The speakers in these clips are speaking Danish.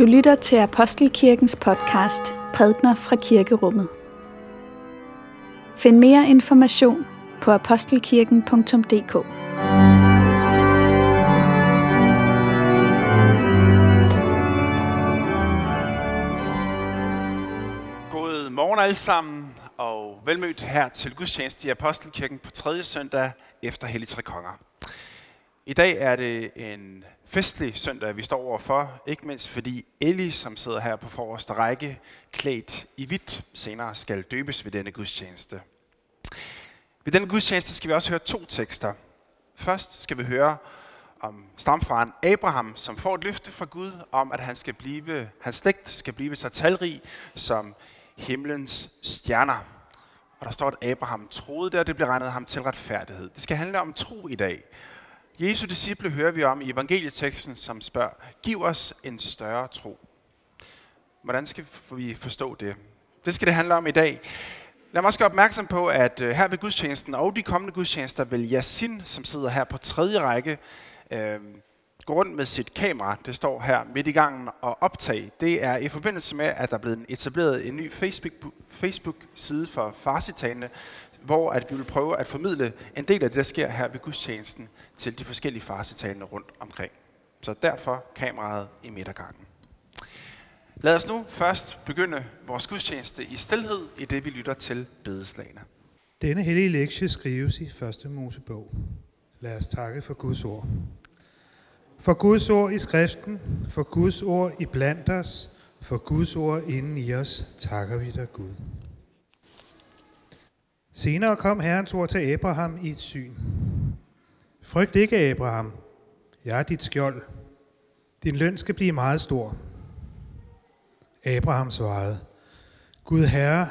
Du lytter til Apostelkirkens podcast Prædner fra Kirkerummet. Find mere information på apostelkirken.dk. God morgen alle sammen, og velmødt her til gudstjeneste i Apostelkirken på tredje søndag efter Hellig Tre Konger. I dag er det en festlig søndag, vi står overfor, ikke mindst fordi Ellie, som sidder her på forreste række, klædt i hvidt, senere skal døbes ved denne gudstjeneste. Ved denne gudstjeneste skal vi også høre to tekster. Først skal vi høre om stamfaren Abraham, som får et løfte fra Gud om, at han skal blive, hans slægt skal blive så talrig som himlens stjerner. Og der står, at Abraham troede det, og det blev regnet ham til retfærdighed. Det skal handle om tro i dag. Jesu disciple hører vi om i evangelieteksten, som spørger, giv os en større tro. Hvordan skal vi forstå det? Det skal det handle om i dag. Lad mig også gøre opmærksom på, at øh, her ved gudstjenesten og de kommende gudstjenester vil Yasin, som sidder her på tredje række, øh, gå rundt med sit kamera, det står her midt i gangen, og optage. Det er i forbindelse med, at der er blevet etableret en ny Facebook, Facebook-side for farsitalende, hvor at vi vil prøve at formidle en del af det, der sker her ved gudstjenesten, til de forskellige farsitalende rundt omkring. Så derfor kameraet i midtergangen. Lad os nu først begynde vores gudstjeneste i stilhed, i det vi lytter til bedeslagene. Denne hellige lektie skrives i 1. Mosebog. Lad os takke for Guds ord. For Guds ord i skriften, for Guds ord i blandt os, for Guds ord inden i os, takker vi dig Gud. Senere kom Herrens ord til Abraham i et syn. Frygt ikke, Abraham. Jeg er dit skjold. Din løn skal blive meget stor. Abraham svarede, Gud Herre,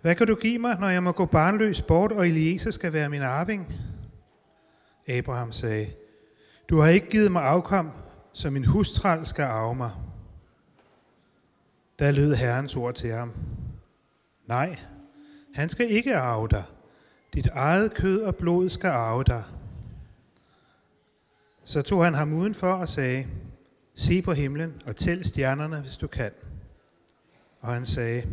hvad kan du give mig, når jeg må gå barnløs bort, og Eliezer skal være min arving? Abraham sagde, du har ikke givet mig afkom, så min hustral skal arve mig. Da lød Herrens ord til ham. Nej, han skal ikke arve dig. Dit eget kød og blod skal arve dig. Så tog han ham udenfor og sagde, se på himlen og tæl stjernerne, hvis du kan. Og han sagde,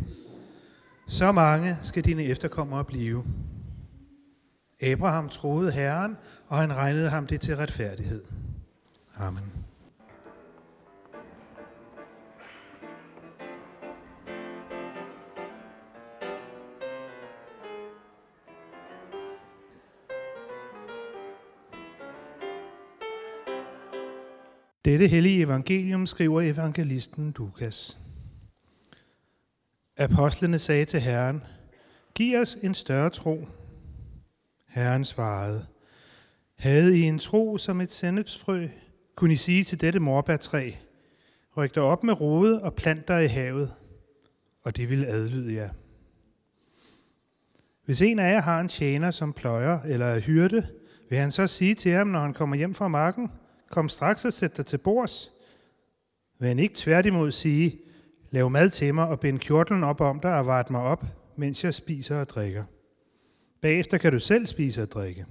så mange skal dine efterkommere blive. Abraham troede Herren, og han regnede ham det til retfærdighed. Amen. Dette hellige evangelium skriver evangelisten Lukas. Apostlene sagde til Herren, Giv os en større tro. Herren svarede, Havde I en tro som et sennepsfrø, kunne I sige til dette morbærtræ, Ryk dig op med rode og plant dig i havet, og det vil adlyde jer. Hvis en af jer har en tjener, som pløjer eller er hyrde, vil han så sige til ham, når han kommer hjem fra marken, kom straks og sæt dig til bords. Vil han ikke tværtimod sige, lav mad til mig og bind kjortlen op om dig og vart mig op, mens jeg spiser og drikker. Bagefter kan du selv spise og drikke.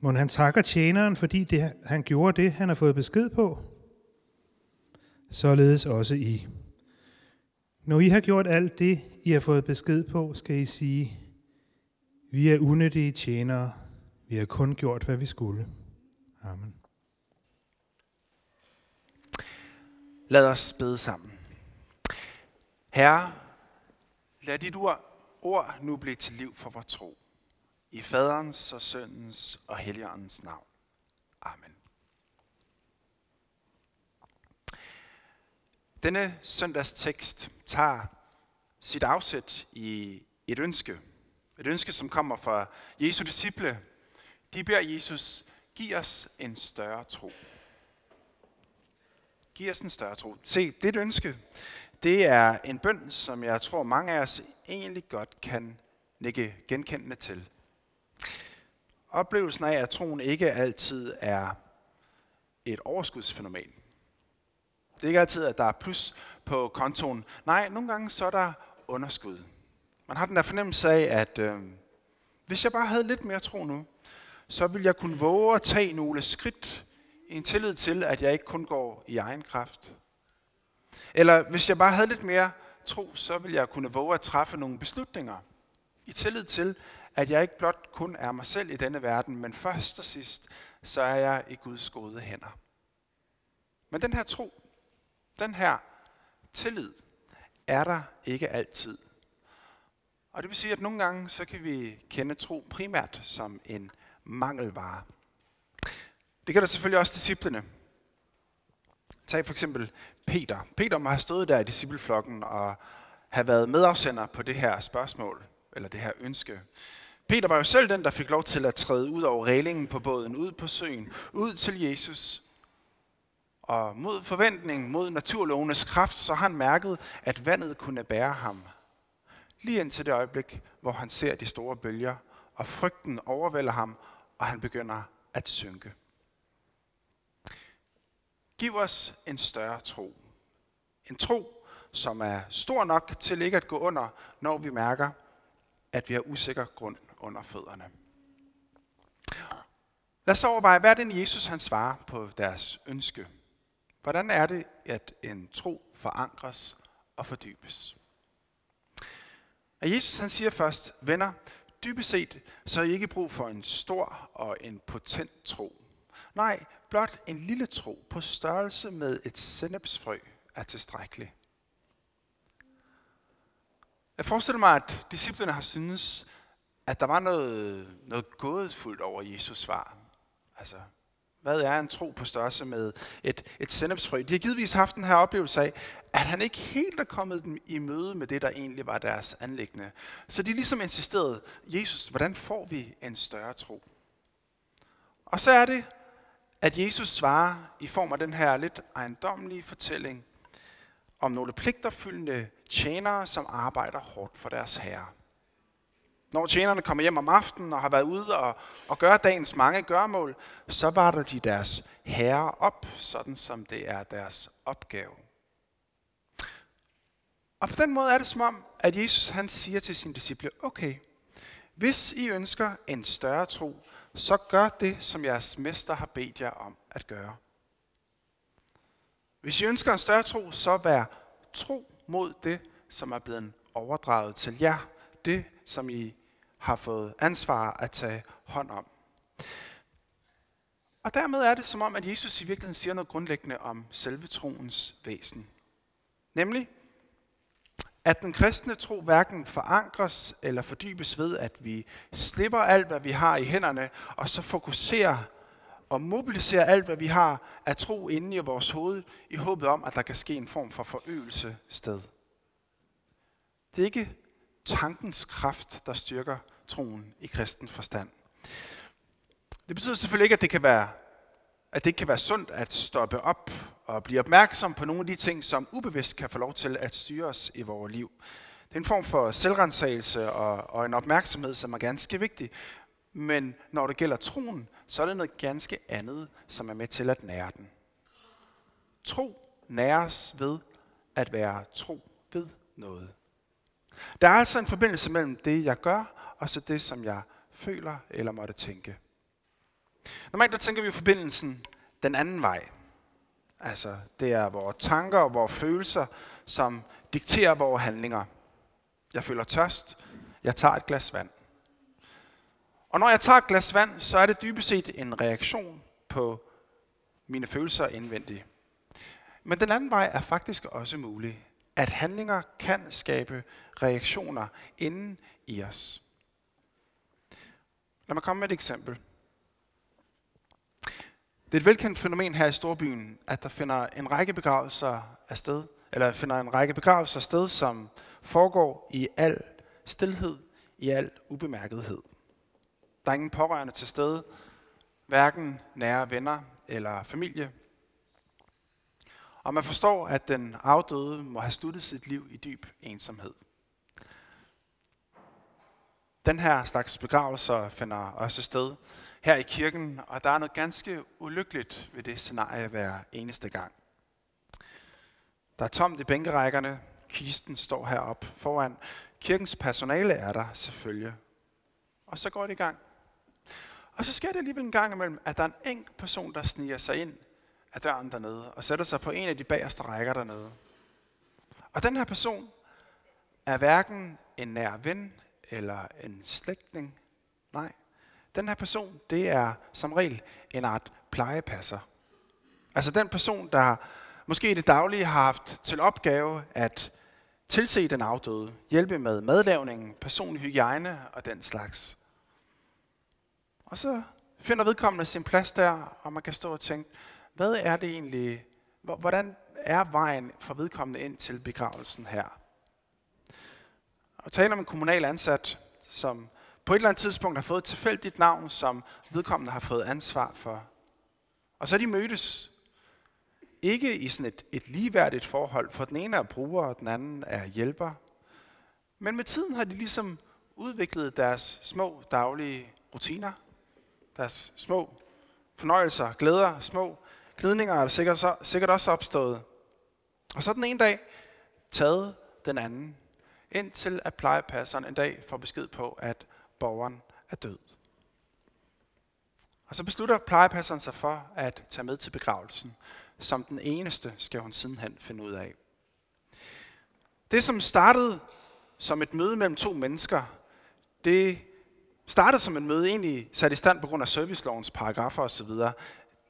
Må han takker tjeneren, fordi det, han gjorde det, han har fået besked på? Således også I. Når I har gjort alt det, I har fået besked på, skal I sige, vi er unødige tjenere, vi har kun gjort, hvad vi skulle. Amen. Lad os bede sammen. Herre, lad dit ord nu blive til liv for vores tro. I faderens og søndens og helligåndens navn. Amen. Denne søndags tekst tager sit afsæt i et ønske. Et ønske, som kommer fra Jesu disciple. De beder Jesus, giv os en større tro. Giv os en større tro. Se, det ønske, det er en bøn, som jeg tror mange af os egentlig godt kan nikke genkendende til. Oplevelsen af, at troen ikke altid er et overskudsfænomen. Det er ikke altid, at der er plus på kontoen. Nej, nogle gange så er der underskud. Man har den der fornemmelse af, at øh, hvis jeg bare havde lidt mere tro nu, så vil jeg kunne våge at tage nogle skridt i en tillid til, at jeg ikke kun går i egen kraft. Eller hvis jeg bare havde lidt mere tro, så vil jeg kunne våge at træffe nogle beslutninger i tillid til, at jeg ikke blot kun er mig selv i denne verden, men først og sidst, så er jeg i Guds gode hænder. Men den her tro, den her tillid, er der ikke altid. Og det vil sige, at nogle gange så kan vi kende tro primært som en mangelvare. Det kan der selvfølgelig også disciplene. Tag for eksempel Peter. Peter må have stået der i discipleflokken og have været medafsender på det her spørgsmål, eller det her ønske. Peter var jo selv den, der fik lov til at træde ud over reglingen på båden, ud på søen, ud til Jesus. Og mod forventning, mod naturlovenes kraft, så han mærket, at vandet kunne bære ham. Lige indtil det øjeblik, hvor han ser de store bølger, og frygten overvælder ham, og han begynder at synke. Giv os en større tro. En tro, som er stor nok til ikke at gå under, når vi mærker, at vi har usikker grund under fødderne. Lad os overveje, hvad er det, Jesus han svarer på deres ønske? Hvordan er det, at en tro forankres og fordybes? Og Jesus han siger først, venner, dybest set, så har I ikke brug for en stor og en potent tro. Nej, blot en lille tro på størrelse med et sennepsfrø er tilstrækkelig. Jeg forestiller mig, at disciplerne har syntes, at der var noget, noget gådefuldt over Jesus svar. Altså, hvad er en tro på størrelse med et, et sennepsfrø? De har givetvis haft den her oplevelse af, at han ikke helt er kommet dem i møde med det, der egentlig var deres anlæggende. Så de ligesom insisterede, Jesus, hvordan får vi en større tro? Og så er det, at Jesus svarer i form af den her lidt ejendommelige fortælling om nogle pligterfyldende tjenere, som arbejder hårdt for deres herre. Når tjenerne kommer hjem om aftenen og har været ude og, og gør dagens mange gørmål, så varter de deres herre op, sådan som det er deres opgave. Og på den måde er det som om, at Jesus han siger til sine disciple, okay, hvis I ønsker en større tro, så gør det, som jeres mester har bedt jer om at gøre. Hvis I ønsker en større tro, så vær tro mod det, som er blevet overdraget til jer. Det, som I har fået ansvar at tage hånd om. Og dermed er det som om, at Jesus i virkeligheden siger noget grundlæggende om selve troens væsen. Nemlig, at den kristne tro hverken forankres eller fordybes ved, at vi slipper alt, hvad vi har i hænderne, og så fokuserer og mobiliserer alt, hvad vi har af tro inde i vores hoved, i håbet om, at der kan ske en form for forøgelse sted. Det er ikke tankens kraft, der styrker troen i kristen forstand. Det betyder selvfølgelig ikke, at det kan være at det kan være sundt at stoppe op og blive opmærksom på nogle af de ting, som ubevidst kan få lov til at styre os i vores liv. Det er en form for selvrensagelse og, og en opmærksomhed, som er ganske vigtig. Men når det gælder troen, så er det noget ganske andet, som er med til at nære den. Tro næres ved at være tro ved noget. Der er altså en forbindelse mellem det, jeg gør, og så det, som jeg føler eller måtte tænke. Normalt der tænker vi forbindelsen den anden vej. Altså, det er vores tanker og vores følelser, som dikterer vores handlinger. Jeg føler tørst. Jeg tager et glas vand. Og når jeg tager et glas vand, så er det dybest set en reaktion på mine følelser indvendigt. Men den anden vej er faktisk også mulig. At handlinger kan skabe reaktioner inden i os. Lad mig komme med et eksempel. Det er et velkendt fænomen her i Storbyen, at der finder en række begravelser afsted, eller finder en række begravelser sted, som foregår i al stillhed, i al ubemærkethed. Der er ingen pårørende til stede, hverken nære venner eller familie. Og man forstår, at den afdøde må have sluttet sit liv i dyb ensomhed. Den her slags begravelser finder også sted her i kirken, og der er noget ganske ulykkeligt ved det scenarie hver eneste gang. Der er tomt i bænkerækkerne, kisten står heroppe foran. Kirkens personale er der selvfølgelig. Og så går det i gang. Og så sker det alligevel en gang imellem, at der er en enkelt person, der sniger sig ind af døren dernede og sætter sig på en af de bagerste rækker dernede. Og den her person er hverken en nær ven eller en slægtning. Nej, den her person, det er som regel en art plejepasser. Altså den person, der måske i det daglige har haft til opgave at tilse den afdøde, hjælpe med madlavningen, personlig hygiejne og den slags. Og så finder vedkommende sin plads der, og man kan stå og tænke, hvad er det egentlig, hvordan er vejen for vedkommende ind til begravelsen her? Og tale om en kommunal ansat, som på et eller andet tidspunkt har fået et tilfældigt navn, som vedkommende har fået ansvar for. Og så de mødtes. Ikke i sådan et, et ligeværdigt forhold, for den ene er bruger, og den anden er hjælper. Men med tiden har de ligesom udviklet deres små daglige rutiner, deres små fornøjelser, glæder, små Gnidninger er der sikkert, så, sikkert også opstået. Og så den ene dag taget den anden, indtil at plejepasseren en dag får besked på, at borgeren er død. Og så beslutter plejepasseren sig for at tage med til begravelsen. Som den eneste skal hun sidenhen finde ud af. Det, som startede som et møde mellem to mennesker, det startede som et møde egentlig sat i stand på grund af servicelovens paragrafer osv.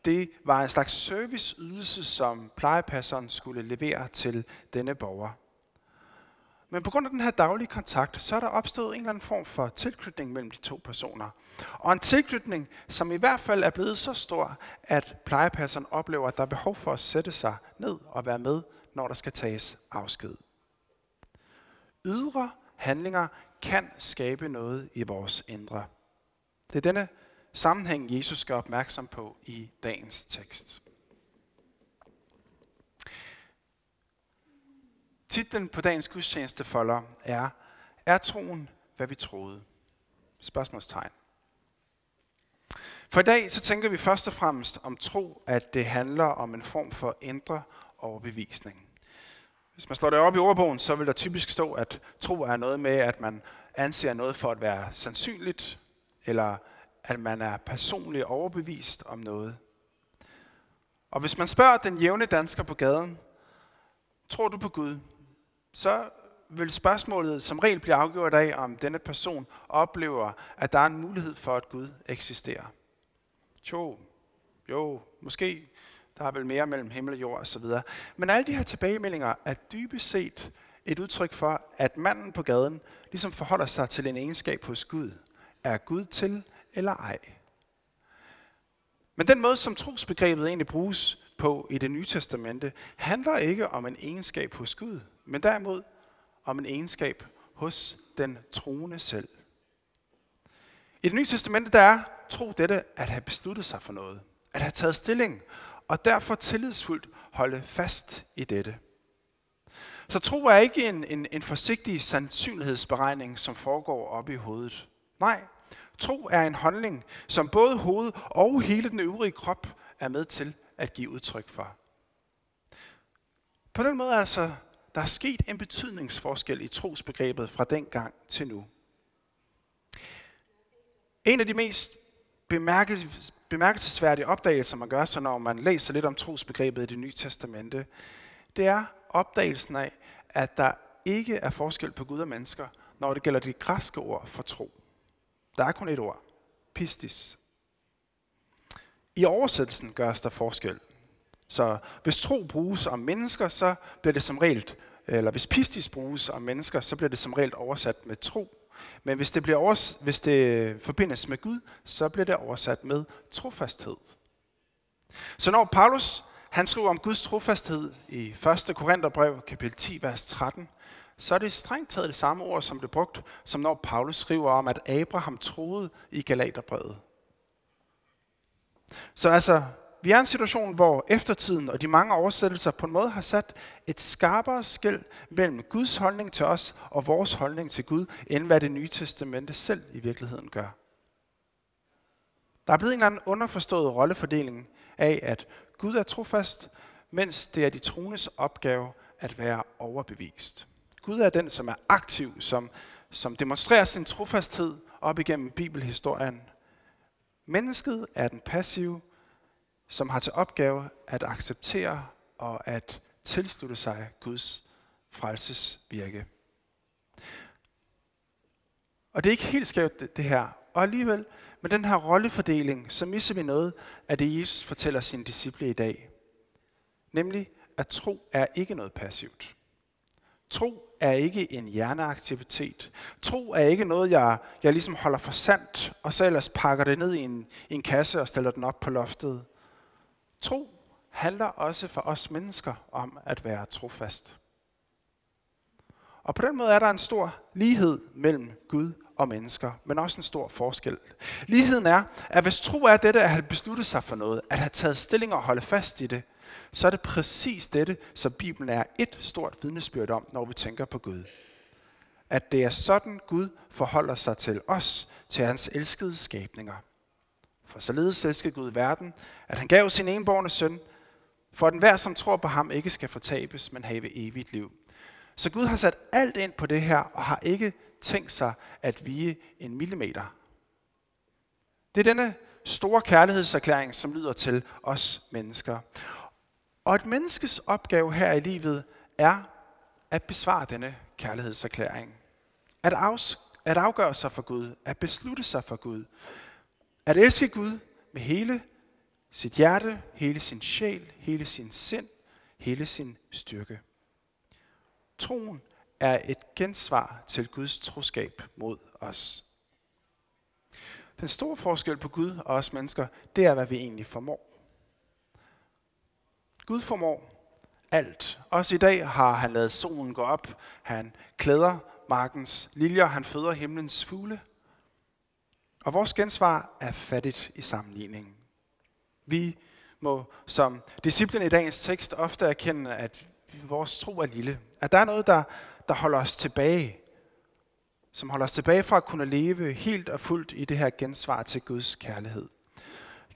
Det var en slags serviceydelse, som plejepasseren skulle levere til denne borger. Men på grund af den her daglige kontakt, så er der opstået en eller anden form for tilknytning mellem de to personer. Og en tilknytning, som i hvert fald er blevet så stor, at plejepasseren oplever, at der er behov for at sætte sig ned og være med, når der skal tages afsked. Ydre handlinger kan skabe noget i vores indre. Det er denne sammenhæng, Jesus gør opmærksom på i dagens tekst. Titlen på dagens gudstjeneste folder er, er troen, hvad vi troede? Spørgsmålstegn. For i dag så tænker vi først og fremmest om tro, at det handler om en form for indre overbevisning. Hvis man slår det op i ordbogen, så vil der typisk stå, at tro er noget med, at man anser noget for at være sandsynligt, eller at man er personligt overbevist om noget. Og hvis man spørger den jævne dansker på gaden, tror du på Gud? Så vil spørgsmålet som regel blive afgjort af, om denne person oplever, at der er en mulighed for, at Gud eksisterer. Jo, jo, måske. Der er vel mere mellem himmel og jord osv. Men alle de her tilbagemeldinger er dybest set et udtryk for, at manden på gaden ligesom forholder sig til en egenskab hos Gud. Er Gud til eller ej? Men den måde, som trosbegrebet egentlig bruges på i det nye testamente, handler ikke om en egenskab hos Gud, men derimod om en egenskab hos den troende selv. I det nye testamente, der er tro dette at have besluttet sig for noget, at have taget stilling, og derfor tillidsfuldt holde fast i dette. Så tro er ikke en, en, en forsigtig sandsynlighedsberegning, som foregår op i hovedet. Nej, tro er en handling, som både hoved og hele den øvrige krop er med til at give udtryk for. På den måde altså, der er sket en betydningsforskel i trosbegrebet fra dengang til nu. En af de mest bemærkelsesværdige opdagelser, man gør sig, når man læser lidt om trosbegrebet i det nye testamente, det er opdagelsen af, at der ikke er forskel på Gud og mennesker, når det gælder det græske ord for tro. Der er kun et ord. Pistis. I oversættelsen gøres der forskel. Så hvis tro bruges om mennesker, så bliver det som regel, eller hvis pistis bruges om mennesker, så bliver det som regel oversat med tro. Men hvis det, bliver overs, hvis det forbindes med Gud, så bliver det oversat med trofasthed. Så når Paulus han skriver om Guds trofasthed i 1. Korintherbrev, kapitel 10, vers 13, så er det strengt taget det samme ord, som det brugt, som når Paulus skriver om, at Abraham troede i Galaterbrevet. Så altså, vi er i en situation, hvor eftertiden og de mange oversættelser på en måde har sat et skarpere skæld mellem Guds holdning til os og vores holdning til Gud, end hvad det nye testamente selv i virkeligheden gør. Der er blevet en eller anden underforstået rollefordeling af, at Gud er trofast, mens det er de troendes opgave at være overbevist. Gud er den, som er aktiv, som, som demonstrerer sin trofasthed op igennem bibelhistorien. Mennesket er den passive, som har til opgave at acceptere og at tilslutte sig Guds frelsesvirke. Og det er ikke helt skævt, det, det her. Og alligevel, med den her rollefordeling, så misser vi noget af det, Jesus fortæller sine disciple i dag. Nemlig, at tro er ikke noget passivt. Tro er ikke en hjerneaktivitet. Tro er ikke noget, jeg, jeg ligesom holder for sandt, og så ellers pakker det ned i en, i en kasse og stiller den op på loftet. Tro handler også for os mennesker om at være trofast. Og på den måde er der en stor lighed mellem Gud og mennesker, men også en stor forskel. Ligheden er, at hvis tro er dette at have besluttet sig for noget, at have taget stilling og holde fast i det, så er det præcis dette, som Bibelen er et stort vidnesbyrd om, når vi tænker på Gud. At det er sådan, Gud forholder sig til os, til hans elskede skabninger. For således elskede Gud verden, at han gav sin enborne søn, for at enhver, som tror på ham, ikke skal fortabes, men have evigt liv. Så Gud har sat alt ind på det her, og har ikke tænkt sig at vige en millimeter. Det er denne store kærlighedserklæring, som lyder til os mennesker. Og et menneskes opgave her i livet er at besvare denne kærlighedserklæring. At, afs- at afgøre sig for Gud, at beslutte sig for Gud. At elske Gud med hele sit hjerte, hele sin sjæl, hele sin sind, hele sin styrke. Troen er et gensvar til Guds troskab mod os. Den store forskel på Gud og os mennesker, det er, hvad vi egentlig formår. Gud formår alt. Også i dag har han lavet solen gå op. Han klæder markens liljer. Han føder himlens fugle. Og vores gensvar er fattigt i sammenligning. Vi må som disciplen i dagens tekst ofte erkende, at vores tro er lille. At der er noget, der, der holder os tilbage. Som holder os tilbage fra at kunne leve helt og fuldt i det her gensvar til Guds kærlighed.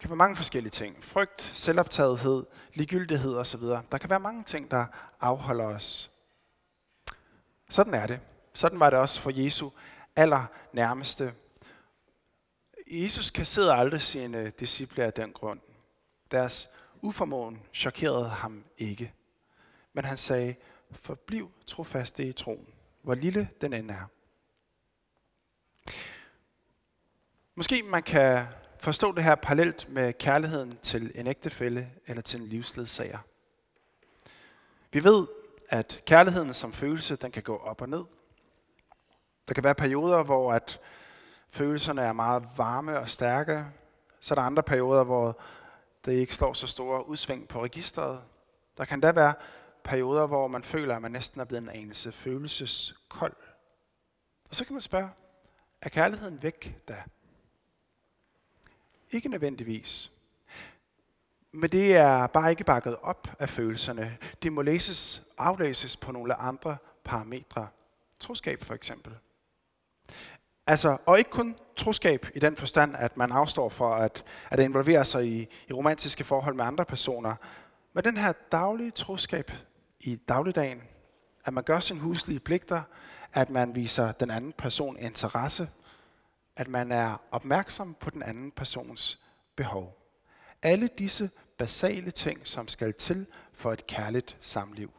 Kan være mange forskellige ting. Frygt, selvoptagethed, ligegyldighed osv. Der kan være mange ting, der afholder os. Sådan er det. Sådan var det også for Jesu aller nærmeste. Jesus kasserede aldrig sine disciple af den grund. Deres uformåen chokerede ham ikke. Men han sagde, forbliv trofaste i troen, hvor lille den end er. Måske man kan forstå det her parallelt med kærligheden til en ægtefælle eller til en livsledsager. Vi ved, at kærligheden som følelse, den kan gå op og ned. Der kan være perioder, hvor at følelserne er meget varme og stærke. Så er der andre perioder, hvor det ikke slår så store udsving på registret. Der kan da være perioder, hvor man føler, at man næsten er blevet en anelse følelseskold. Og så kan man spørge, er kærligheden væk da? Ikke nødvendigvis. Men det er bare ikke bakket op af følelserne. Det må læses, aflæses på nogle andre parametre. Troskab for eksempel. Altså, og ikke kun troskab i den forstand, at man afstår for at, at involvere sig i, i romantiske forhold med andre personer, men den her daglige troskab i dagligdagen, at man gør sine huslige pligter, at man viser den anden person interesse, at man er opmærksom på den anden persons behov. Alle disse basale ting, som skal til for et kærligt samliv.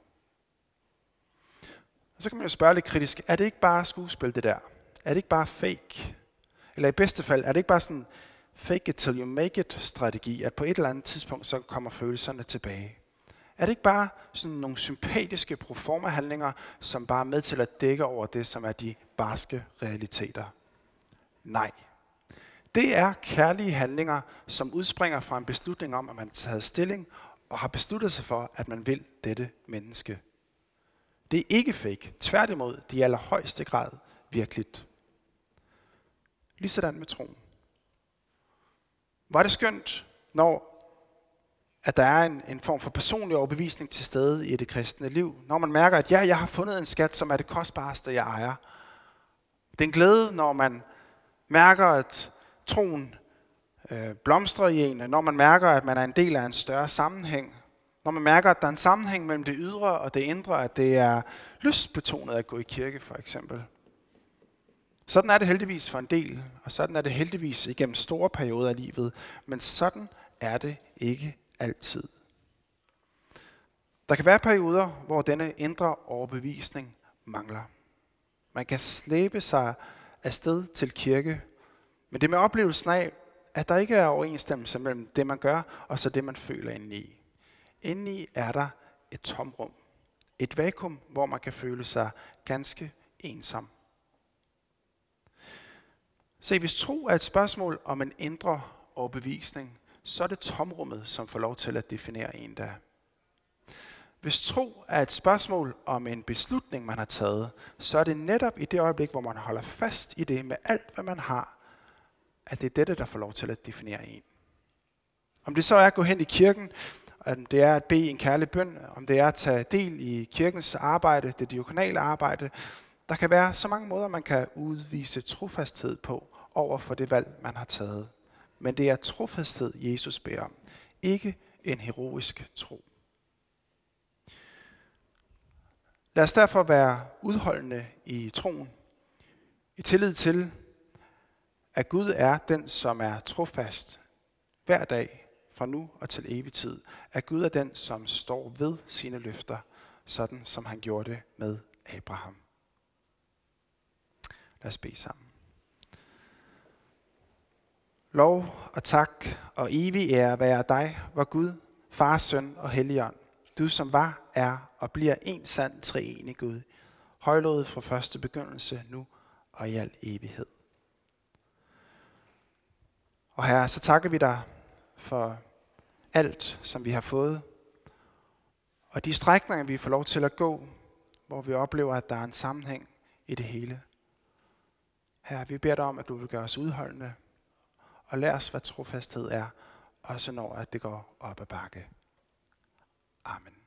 Og så kan man jo spørge lidt kritisk, er det ikke bare skuespil det der? Er det ikke bare fake? Eller i bedste fald, er det ikke bare sådan fake it till you make it strategi, at på et eller andet tidspunkt, så kommer følelserne tilbage? Er det ikke bare sådan nogle sympatiske proforma-handlinger, som bare er med til at dække over det, som er de barske realiteter? Nej. Det er kærlige handlinger, som udspringer fra en beslutning om, at man har taget stilling og har besluttet sig for, at man vil dette menneske. Det er ikke fake. Tværtimod, det er i allerhøjeste grad virkeligt. Ligesådan med troen. Var det skønt, når at der er en, en form for personlig overbevisning til stede i det kristne liv. Når man mærker, at ja, jeg har fundet en skat, som er det kostbareste, jeg ejer. Det er en glæde, når man mærker, at troen øh, blomstrer i en, når man mærker, at man er en del af en større sammenhæng, når man mærker, at der er en sammenhæng mellem det ydre og det indre, at det er lystbetonet at gå i kirke, for eksempel. Sådan er det heldigvis for en del, og sådan er det heldigvis igennem store perioder af livet, men sådan er det ikke altid. Der kan være perioder, hvor denne indre overbevisning mangler. Man kan slæbe sig afsted til kirke, men det med oplevelsen af, at der ikke er overensstemmelse mellem det, man gør, og så det, man føler indeni. Indeni er der et tomrum. Et vakuum, hvor man kan føle sig ganske ensom. Se, hvis tro er et spørgsmål om en indre overbevisning, så er det tomrummet, som får lov til at definere en der. Hvis tro er et spørgsmål om en beslutning, man har taget, så er det netop i det øjeblik, hvor man holder fast i det med alt, hvad man har, at det er dette, der får lov til at definere en. Om det så er at gå hen i kirken, om det er at bede en kærlig bøn, om det er at tage del i kirkens arbejde, det diakonale arbejde, der kan være så mange måder, man kan udvise trofasthed på over for det valg, man har taget. Men det er trofasthed, Jesus beder om, ikke en heroisk tro. Lad os derfor være udholdende i troen, i tillid til, at Gud er den, som er trofast hver dag fra nu og til evig tid. At Gud er den, som står ved sine løfter, sådan som han gjorde det med Abraham. Lad os bede sammen. Lov og tak og evig ære være dig, hvor Gud, Far, Søn og Helligånd, du som var, er og bliver en sand treenig Gud, højlovet fra første begyndelse, nu og i al evighed. Og her så takker vi dig for alt, som vi har fået, og de strækninger, vi får lov til at gå, hvor vi oplever, at der er en sammenhæng i det hele. Her, vi beder dig om, at du vil gøre os udholdende, og lær os, hvad trofasthed er, også når at det går op ad bakke. Amen.